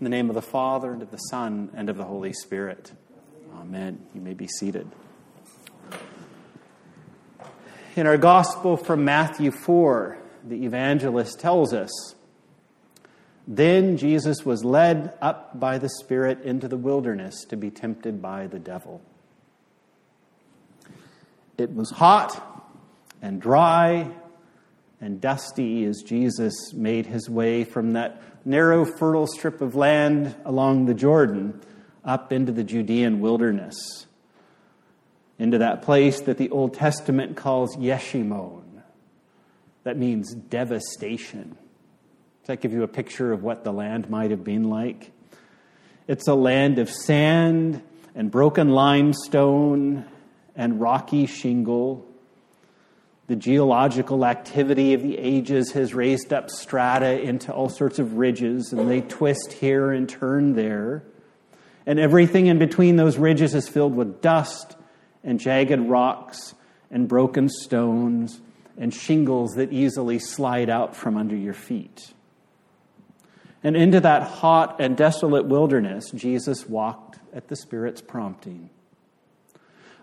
In the name of the Father, and of the Son, and of the Holy Spirit. Amen. You may be seated. In our Gospel from Matthew 4, the evangelist tells us Then Jesus was led up by the Spirit into the wilderness to be tempted by the devil. It was hot and dry and dusty as Jesus made his way from that narrow, fertile strip of land along the Jordan up into the Judean wilderness, into that place that the Old Testament calls Yeshimon. That means devastation. Does that give you a picture of what the land might have been like? It's a land of sand and broken limestone and rocky shingle the geological activity of the ages has raised up strata into all sorts of ridges, and they twist here and turn there. And everything in between those ridges is filled with dust and jagged rocks and broken stones and shingles that easily slide out from under your feet. And into that hot and desolate wilderness, Jesus walked at the Spirit's prompting.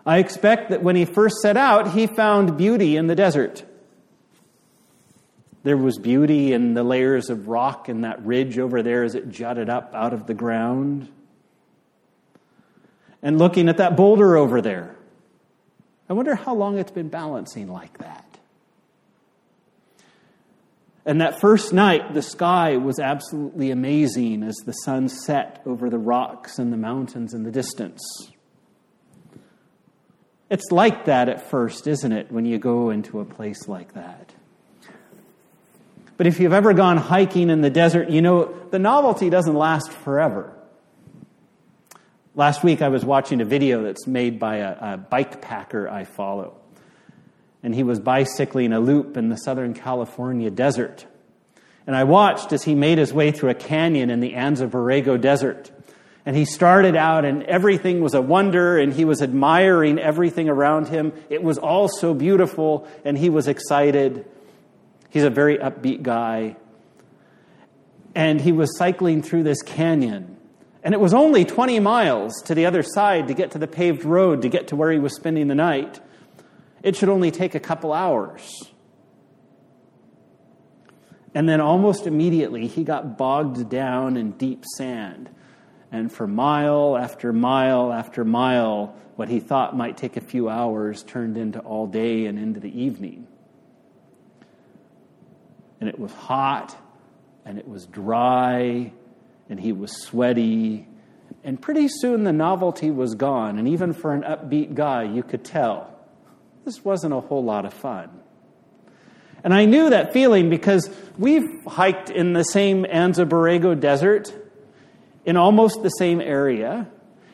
I expect that when he first set out, he found beauty in the desert. There was beauty in the layers of rock and that ridge over there as it jutted up out of the ground. And looking at that boulder over there, I wonder how long it's been balancing like that. And that first night, the sky was absolutely amazing as the sun set over the rocks and the mountains in the distance. It's like that at first, isn't it, when you go into a place like that? But if you've ever gone hiking in the desert, you know the novelty doesn't last forever. Last week I was watching a video that's made by a, a bike packer I follow. And he was bicycling a loop in the Southern California desert. And I watched as he made his way through a canyon in the Anza Borrego Desert. And he started out, and everything was a wonder, and he was admiring everything around him. It was all so beautiful, and he was excited. He's a very upbeat guy. And he was cycling through this canyon. And it was only 20 miles to the other side to get to the paved road to get to where he was spending the night. It should only take a couple hours. And then almost immediately, he got bogged down in deep sand. And for mile after mile after mile, what he thought might take a few hours turned into all day and into the evening. And it was hot, and it was dry, and he was sweaty. And pretty soon the novelty was gone. And even for an upbeat guy, you could tell this wasn't a whole lot of fun. And I knew that feeling because we've hiked in the same Anza Borrego desert in almost the same area.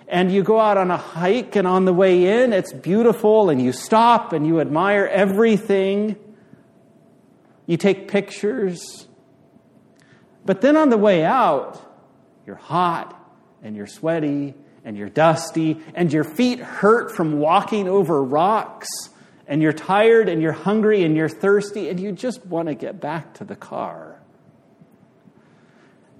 And you go out on a hike, and on the way in, it's beautiful, and you stop and you admire everything. You take pictures. But then on the way out, you're hot and you're sweaty and you're dusty and your feet hurt from walking over rocks and you're tired and you're hungry and you're thirsty and you just want to get back to the car.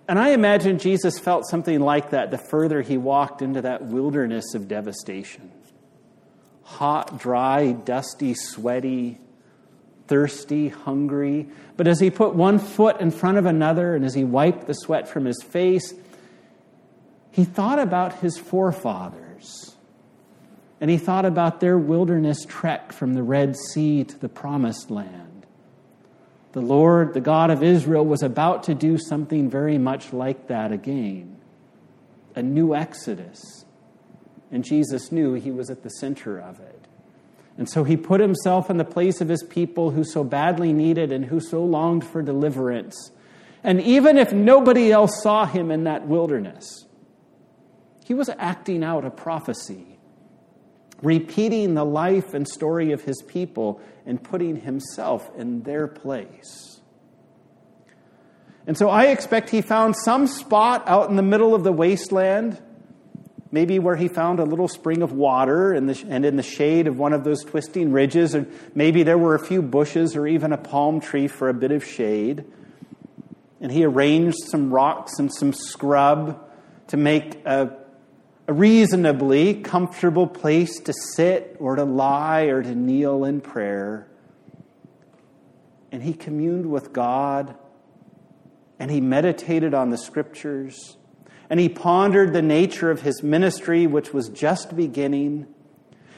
And I imagine Jesus felt something like that the further he walked into that wilderness of devastation. Hot, dry, dusty, sweaty, thirsty, hungry. But as he put one foot in front of another and as he wiped the sweat from his face, he thought about his forefathers. And he thought about their wilderness trek from the Red Sea to the Promised Land the Lord, the God of Israel, was about to do something very much like that again a new exodus. And Jesus knew he was at the center of it. And so he put himself in the place of his people who so badly needed and who so longed for deliverance. And even if nobody else saw him in that wilderness, he was acting out a prophecy repeating the life and story of his people and putting himself in their place. And so I expect he found some spot out in the middle of the wasteland, maybe where he found a little spring of water and, the, and in the shade of one of those twisting ridges, and maybe there were a few bushes or even a palm tree for a bit of shade. and he arranged some rocks and some scrub to make a, a reasonably comfortable place to sit or to lie or to kneel in prayer. And he communed with God and he meditated on the scriptures and he pondered the nature of his ministry, which was just beginning.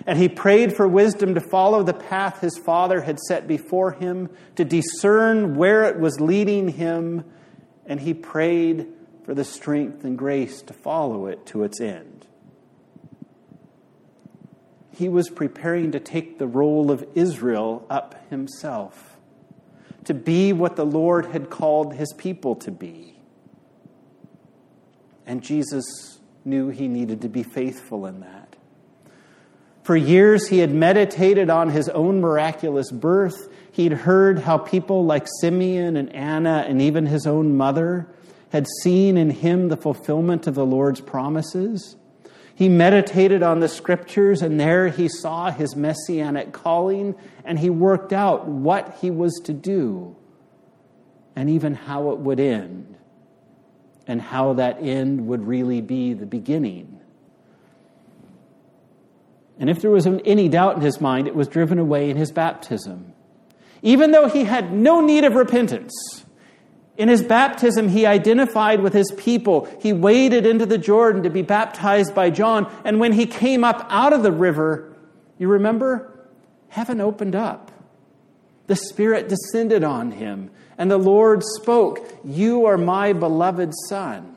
And he prayed for wisdom to follow the path his father had set before him, to discern where it was leading him. And he prayed for the strength and grace to follow it to its end. He was preparing to take the role of Israel up himself, to be what the Lord had called his people to be. And Jesus knew he needed to be faithful in that. For years, he had meditated on his own miraculous birth. He'd heard how people like Simeon and Anna and even his own mother had seen in him the fulfillment of the Lord's promises. He meditated on the scriptures, and there he saw his messianic calling, and he worked out what he was to do and even how it would end, and how that end would really be the beginning. And if there was any doubt in his mind, it was driven away in his baptism. Even though he had no need of repentance, in his baptism, he identified with his people. He waded into the Jordan to be baptized by John. And when he came up out of the river, you remember? Heaven opened up. The Spirit descended on him. And the Lord spoke, You are my beloved Son.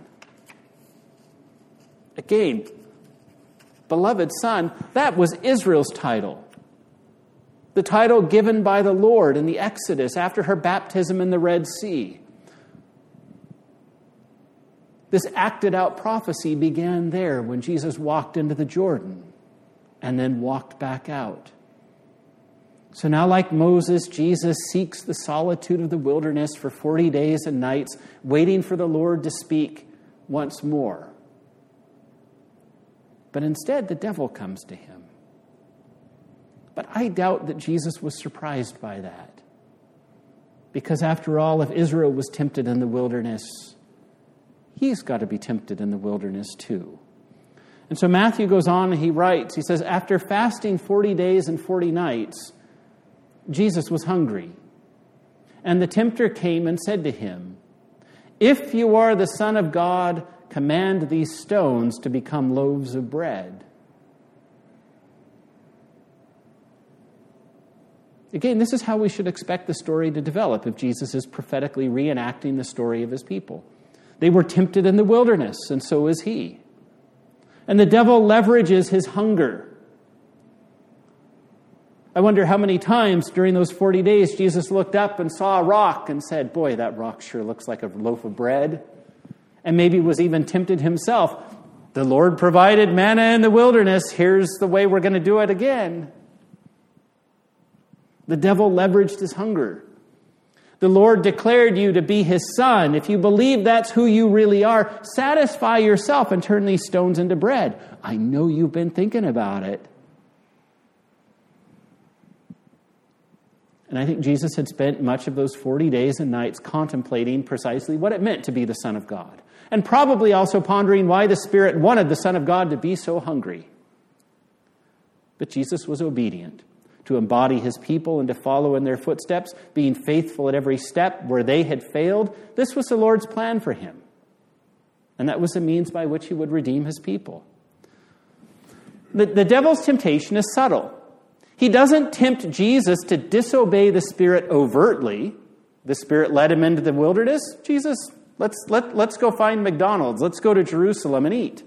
Again, beloved Son, that was Israel's title. The title given by the Lord in the Exodus after her baptism in the Red Sea. This acted out prophecy began there when Jesus walked into the Jordan and then walked back out. So now, like Moses, Jesus seeks the solitude of the wilderness for 40 days and nights, waiting for the Lord to speak once more. But instead, the devil comes to him. But I doubt that Jesus was surprised by that. Because after all, if Israel was tempted in the wilderness, he's got to be tempted in the wilderness too. And so Matthew goes on and he writes, he says, After fasting 40 days and 40 nights, Jesus was hungry. And the tempter came and said to him, If you are the Son of God, command these stones to become loaves of bread. Again, this is how we should expect the story to develop if Jesus is prophetically reenacting the story of his people. They were tempted in the wilderness, and so is he. And the devil leverages his hunger. I wonder how many times during those 40 days Jesus looked up and saw a rock and said, Boy, that rock sure looks like a loaf of bread. And maybe was even tempted himself. The Lord provided manna in the wilderness. Here's the way we're going to do it again. The devil leveraged his hunger. The Lord declared you to be his son. If you believe that's who you really are, satisfy yourself and turn these stones into bread. I know you've been thinking about it. And I think Jesus had spent much of those 40 days and nights contemplating precisely what it meant to be the Son of God. And probably also pondering why the Spirit wanted the Son of God to be so hungry. But Jesus was obedient to embody his people and to follow in their footsteps, being faithful at every step where they had failed. This was the Lord's plan for him. And that was the means by which he would redeem his people. The, the devil's temptation is subtle. He doesn't tempt Jesus to disobey the Spirit overtly. The Spirit led him into the wilderness. Jesus, let's, let, let's go find McDonald's. Let's go to Jerusalem and eat.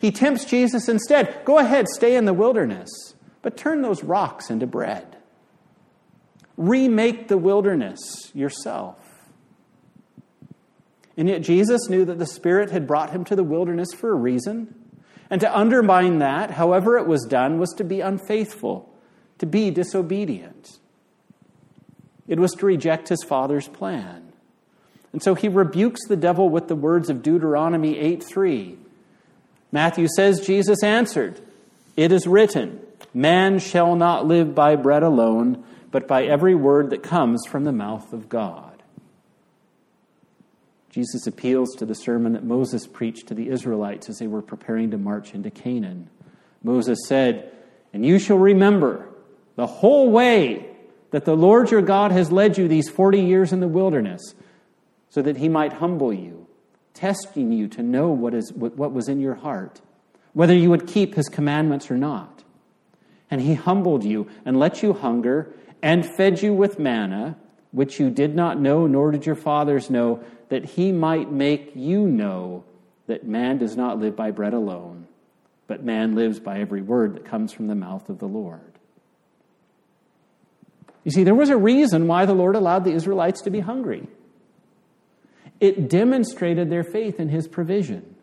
He tempts Jesus instead. Go ahead, stay in the wilderness. But turn those rocks into bread. Remake the wilderness yourself. And yet, Jesus knew that the Spirit had brought him to the wilderness for a reason. And to undermine that, however it was done, was to be unfaithful, to be disobedient. It was to reject his father's plan. And so he rebukes the devil with the words of Deuteronomy 8 3. Matthew says, Jesus answered, It is written, Man shall not live by bread alone, but by every word that comes from the mouth of God. Jesus appeals to the sermon that Moses preached to the Israelites as they were preparing to march into Canaan. Moses said, And you shall remember the whole way that the Lord your God has led you these 40 years in the wilderness, so that he might humble you, testing you to know what, is, what was in your heart, whether you would keep his commandments or not. And he humbled you and let you hunger and fed you with manna, which you did not know, nor did your fathers know, that he might make you know that man does not live by bread alone, but man lives by every word that comes from the mouth of the Lord. You see, there was a reason why the Lord allowed the Israelites to be hungry. It demonstrated their faith in his provision.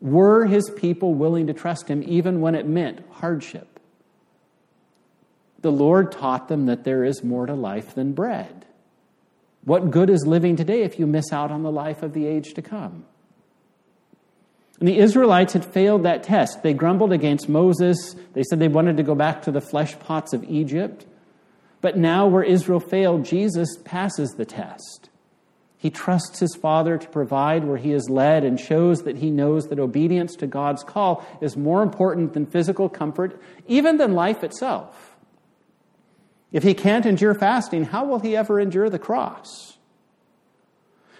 Were his people willing to trust him even when it meant hardship? The Lord taught them that there is more to life than bread. What good is living today if you miss out on the life of the age to come? And the Israelites had failed that test. They grumbled against Moses. They said they wanted to go back to the flesh pots of Egypt. But now, where Israel failed, Jesus passes the test. He trusts his Father to provide where he is led and shows that he knows that obedience to God's call is more important than physical comfort, even than life itself. If he can't endure fasting, how will he ever endure the cross?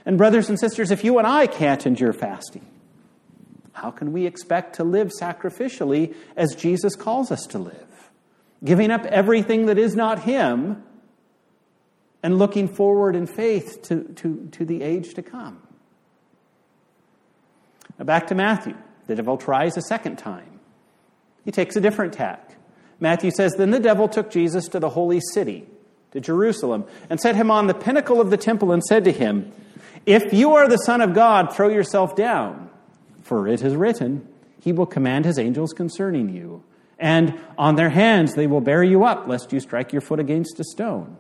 And, brothers and sisters, if you and I can't endure fasting, how can we expect to live sacrificially as Jesus calls us to live? Giving up everything that is not Him and looking forward in faith to, to, to the age to come. Now back to Matthew. The devil tries a second time. He takes a different tack. Matthew says, Then the devil took Jesus to the holy city, to Jerusalem, and set him on the pinnacle of the temple and said to him, If you are the Son of God, throw yourself down. For it is written, He will command His angels concerning you, and on their hands they will bear you up, lest you strike your foot against a stone.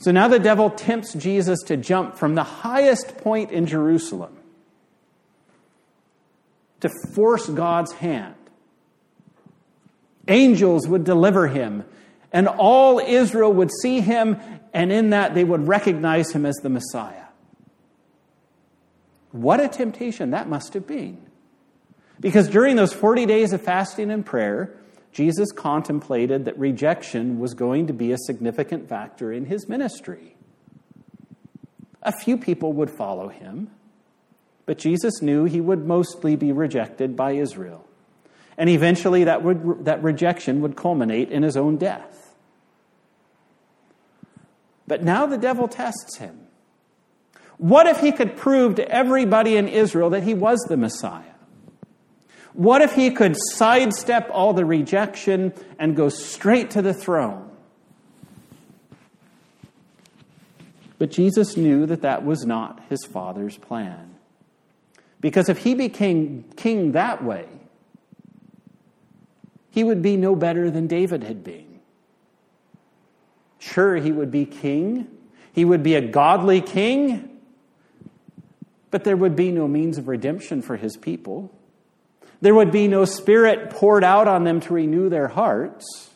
So now the devil tempts Jesus to jump from the highest point in Jerusalem to force God's hand. Angels would deliver him, and all Israel would see him, and in that they would recognize him as the Messiah. What a temptation that must have been. Because during those 40 days of fasting and prayer, Jesus contemplated that rejection was going to be a significant factor in his ministry. A few people would follow him, but Jesus knew he would mostly be rejected by Israel. And eventually, that, would, that rejection would culminate in his own death. But now the devil tests him. What if he could prove to everybody in Israel that he was the Messiah? What if he could sidestep all the rejection and go straight to the throne? But Jesus knew that that was not his Father's plan. Because if he became king that way, he would be no better than David had been. Sure, he would be king, he would be a godly king, but there would be no means of redemption for his people. There would be no spirit poured out on them to renew their hearts.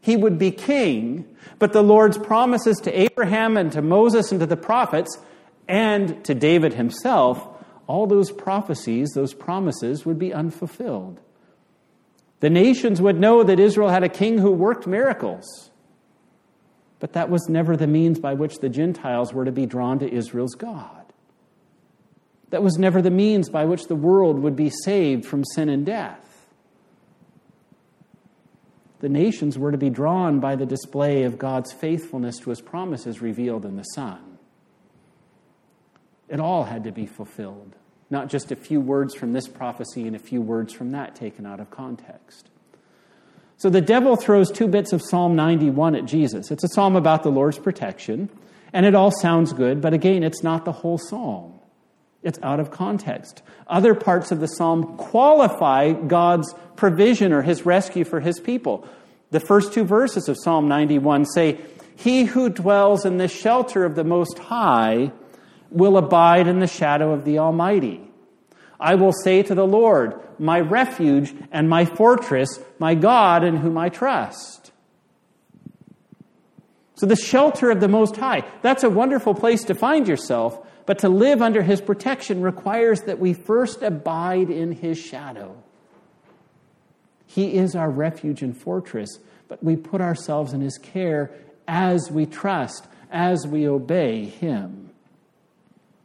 He would be king, but the Lord's promises to Abraham and to Moses and to the prophets and to David himself, all those prophecies, those promises would be unfulfilled. The nations would know that Israel had a king who worked miracles. But that was never the means by which the Gentiles were to be drawn to Israel's God. That was never the means by which the world would be saved from sin and death. The nations were to be drawn by the display of God's faithfulness to his promises revealed in the Son. It all had to be fulfilled, not just a few words from this prophecy and a few words from that taken out of context. So the devil throws two bits of Psalm 91 at Jesus. It's a psalm about the Lord's protection, and it all sounds good, but again, it's not the whole psalm. It's out of context. Other parts of the psalm qualify God's provision or his rescue for his people. The first two verses of Psalm 91 say, He who dwells in the shelter of the Most High will abide in the shadow of the Almighty. I will say to the Lord, My refuge and my fortress, my God in whom I trust. So, the shelter of the Most High, that's a wonderful place to find yourself, but to live under His protection requires that we first abide in His shadow. He is our refuge and fortress, but we put ourselves in His care as we trust, as we obey Him.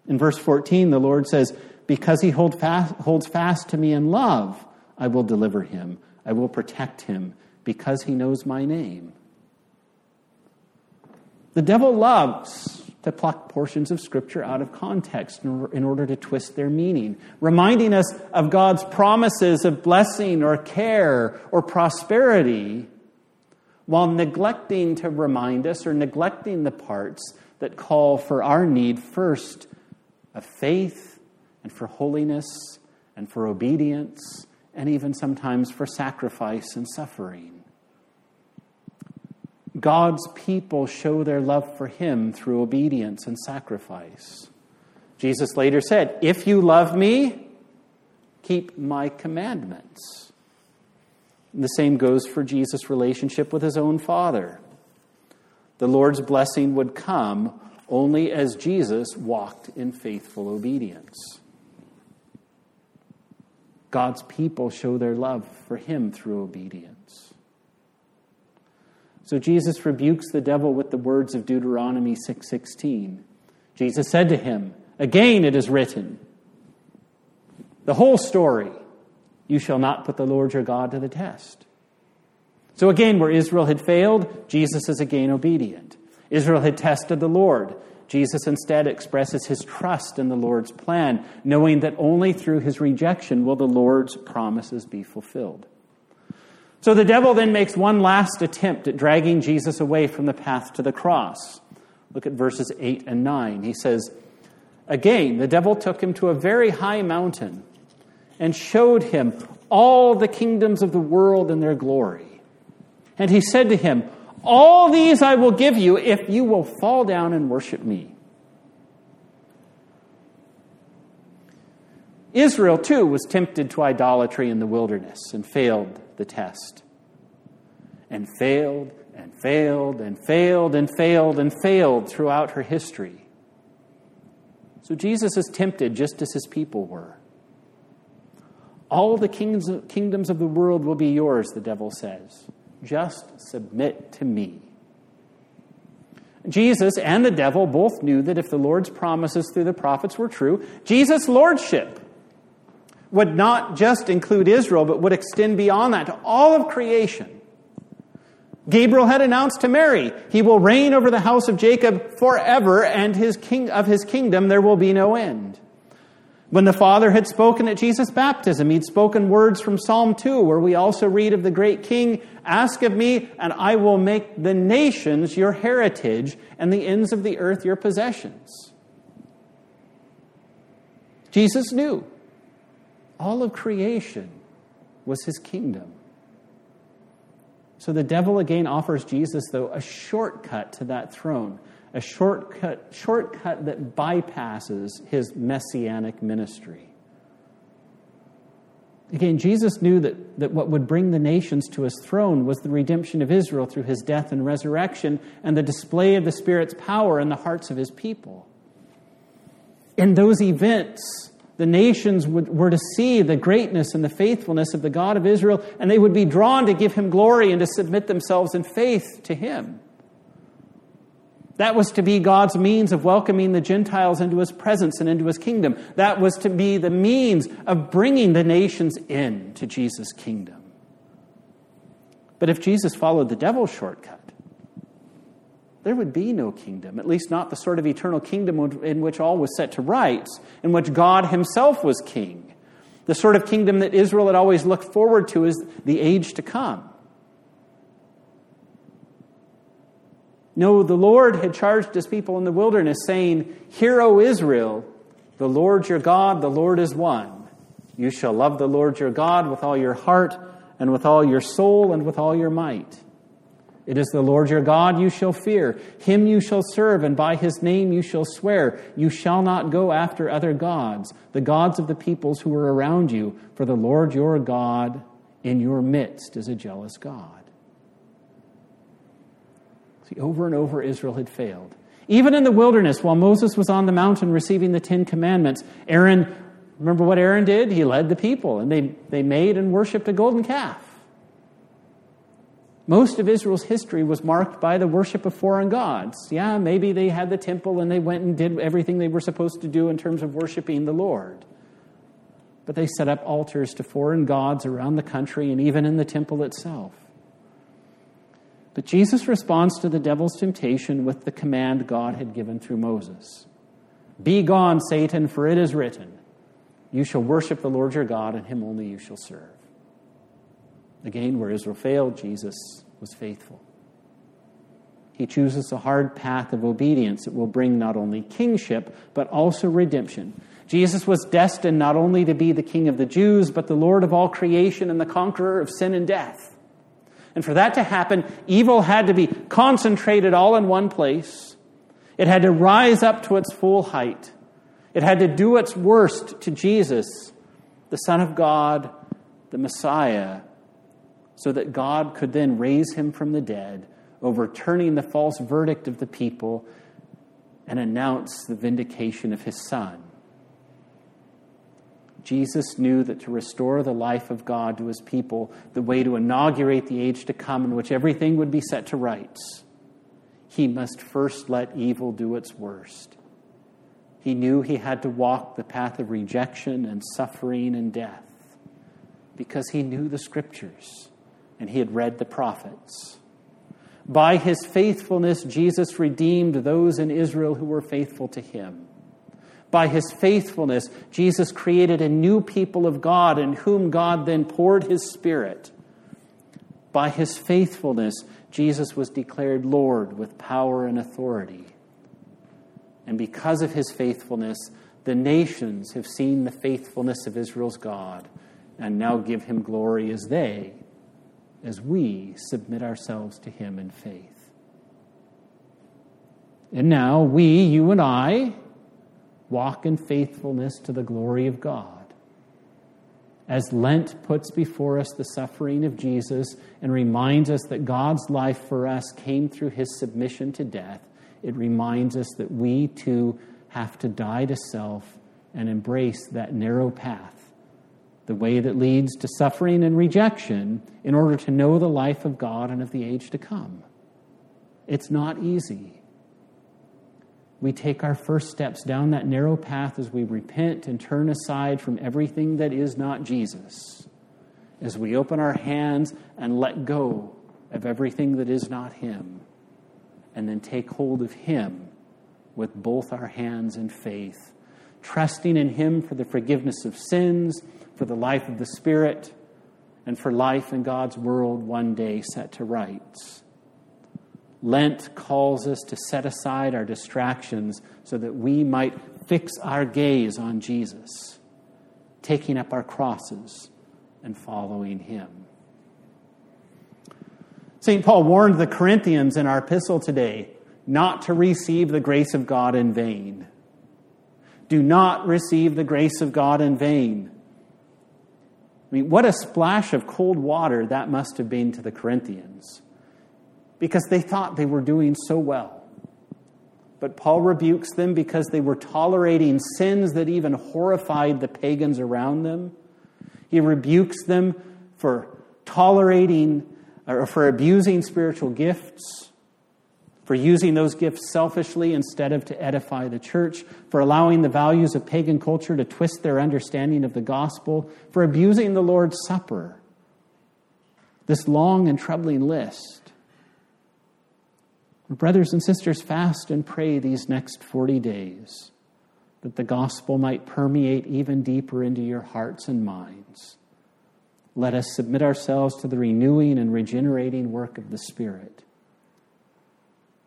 In verse 14, the Lord says, Because He hold fast, holds fast to me in love, I will deliver Him, I will protect Him, because He knows my name. The devil loves to pluck portions of Scripture out of context in order to twist their meaning, reminding us of God's promises of blessing or care or prosperity, while neglecting to remind us or neglecting the parts that call for our need first of faith and for holiness and for obedience and even sometimes for sacrifice and suffering. God's people show their love for Him through obedience and sacrifice. Jesus later said, If you love me, keep my commandments. And the same goes for Jesus' relationship with his own Father. The Lord's blessing would come only as Jesus walked in faithful obedience. God's people show their love for Him through obedience. So Jesus rebukes the devil with the words of Deuteronomy 6:16. Jesus said to him, "Again it is written, the whole story, you shall not put the Lord your God to the test." So again, where Israel had failed, Jesus is again obedient. Israel had tested the Lord. Jesus instead expresses his trust in the Lord's plan, knowing that only through his rejection will the Lord's promises be fulfilled. So the devil then makes one last attempt at dragging Jesus away from the path to the cross. Look at verses 8 and 9. He says, Again, the devil took him to a very high mountain and showed him all the kingdoms of the world and their glory. And he said to him, All these I will give you if you will fall down and worship me. Israel, too, was tempted to idolatry in the wilderness and failed the test. And failed and failed and failed and failed and failed throughout her history. So Jesus is tempted just as his people were. All the kingdoms of the world will be yours, the devil says. Just submit to me. Jesus and the devil both knew that if the Lord's promises through the prophets were true, Jesus' lordship would not just include Israel, but would extend beyond that to all of creation. Gabriel had announced to Mary, he will reign over the house of Jacob forever, and his king, of his kingdom there will be no end. When the Father had spoken at Jesus' baptism, he'd spoken words from Psalm 2, where we also read of the great king, Ask of me, and I will make the nations your heritage, and the ends of the earth your possessions. Jesus knew all of creation was his kingdom. So the devil again offers Jesus, though, a shortcut to that throne, a shortcut, shortcut that bypasses his messianic ministry. Again, Jesus knew that, that what would bring the nations to his throne was the redemption of Israel through his death and resurrection and the display of the Spirit's power in the hearts of his people. In those events, the nations would, were to see the greatness and the faithfulness of the God of Israel, and they would be drawn to give him glory and to submit themselves in faith to him. That was to be God's means of welcoming the Gentiles into his presence and into his kingdom. That was to be the means of bringing the nations in to Jesus' kingdom. But if Jesus followed the devil's shortcut, there would be no kingdom, at least not the sort of eternal kingdom in which all was set to rights, in which God Himself was king. The sort of kingdom that Israel had always looked forward to as the age to come. No, the Lord had charged His people in the wilderness, saying, Hear, O Israel, the Lord your God, the Lord is one. You shall love the Lord your God with all your heart, and with all your soul, and with all your might. It is the Lord your God you shall fear. Him you shall serve, and by his name you shall swear. You shall not go after other gods, the gods of the peoples who are around you, for the Lord your God in your midst is a jealous God. See, over and over, Israel had failed. Even in the wilderness, while Moses was on the mountain receiving the Ten Commandments, Aaron, remember what Aaron did? He led the people, and they, they made and worshiped a golden calf. Most of Israel's history was marked by the worship of foreign gods. Yeah, maybe they had the temple and they went and did everything they were supposed to do in terms of worshiping the Lord. But they set up altars to foreign gods around the country and even in the temple itself. But Jesus responds to the devil's temptation with the command God had given through Moses Be gone, Satan, for it is written, You shall worship the Lord your God, and him only you shall serve. Again, where Israel failed, Jesus was faithful. He chooses a hard path of obedience that will bring not only kingship, but also redemption. Jesus was destined not only to be the King of the Jews, but the Lord of all creation and the conqueror of sin and death. And for that to happen, evil had to be concentrated all in one place. It had to rise up to its full height. It had to do its worst to Jesus, the Son of God, the Messiah, so that God could then raise him from the dead, overturning the false verdict of the people, and announce the vindication of his Son. Jesus knew that to restore the life of God to his people, the way to inaugurate the age to come in which everything would be set to rights, he must first let evil do its worst. He knew he had to walk the path of rejection and suffering and death because he knew the scriptures and he had read the prophets. By his faithfulness, Jesus redeemed those in Israel who were faithful to him. By his faithfulness, Jesus created a new people of God in whom God then poured his Spirit. By his faithfulness, Jesus was declared Lord with power and authority. And because of his faithfulness, the nations have seen the faithfulness of Israel's God and now give him glory as they, as we submit ourselves to him in faith. And now, we, you and I, walk in faithfulness to the glory of God. As Lent puts before us the suffering of Jesus and reminds us that God's life for us came through his submission to death, it reminds us that we too have to die to self and embrace that narrow path, the way that leads to suffering and rejection, in order to know the life of God and of the age to come. It's not easy we take our first steps down that narrow path as we repent and turn aside from everything that is not Jesus, as we open our hands and let go of everything that is not Him, and then take hold of Him with both our hands in faith, trusting in Him for the forgiveness of sins, for the life of the Spirit, and for life in God's world one day set to rights. Lent calls us to set aside our distractions so that we might fix our gaze on Jesus, taking up our crosses and following him. St. Paul warned the Corinthians in our epistle today not to receive the grace of God in vain. Do not receive the grace of God in vain. I mean, what a splash of cold water that must have been to the Corinthians because they thought they were doing so well. But Paul rebukes them because they were tolerating sins that even horrified the pagans around them. He rebukes them for tolerating or for abusing spiritual gifts, for using those gifts selfishly instead of to edify the church, for allowing the values of pagan culture to twist their understanding of the gospel, for abusing the Lord's Supper. This long and troubling list. Brothers and sisters, fast and pray these next 40 days that the gospel might permeate even deeper into your hearts and minds. Let us submit ourselves to the renewing and regenerating work of the Spirit.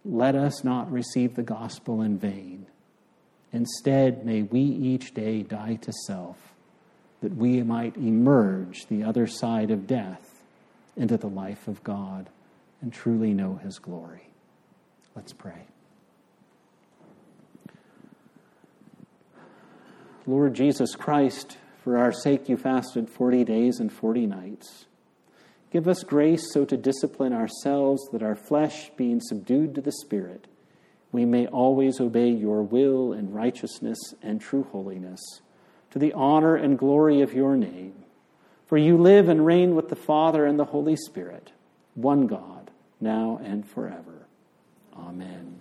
Let us not receive the gospel in vain. Instead, may we each day die to self, that we might emerge the other side of death into the life of God and truly know His glory. Let's pray. Lord Jesus Christ, for our sake you fasted 40 days and 40 nights. Give us grace so to discipline ourselves that our flesh, being subdued to the Spirit, we may always obey your will in righteousness and true holiness, to the honor and glory of your name. For you live and reign with the Father and the Holy Spirit, one God, now and forever. Amen.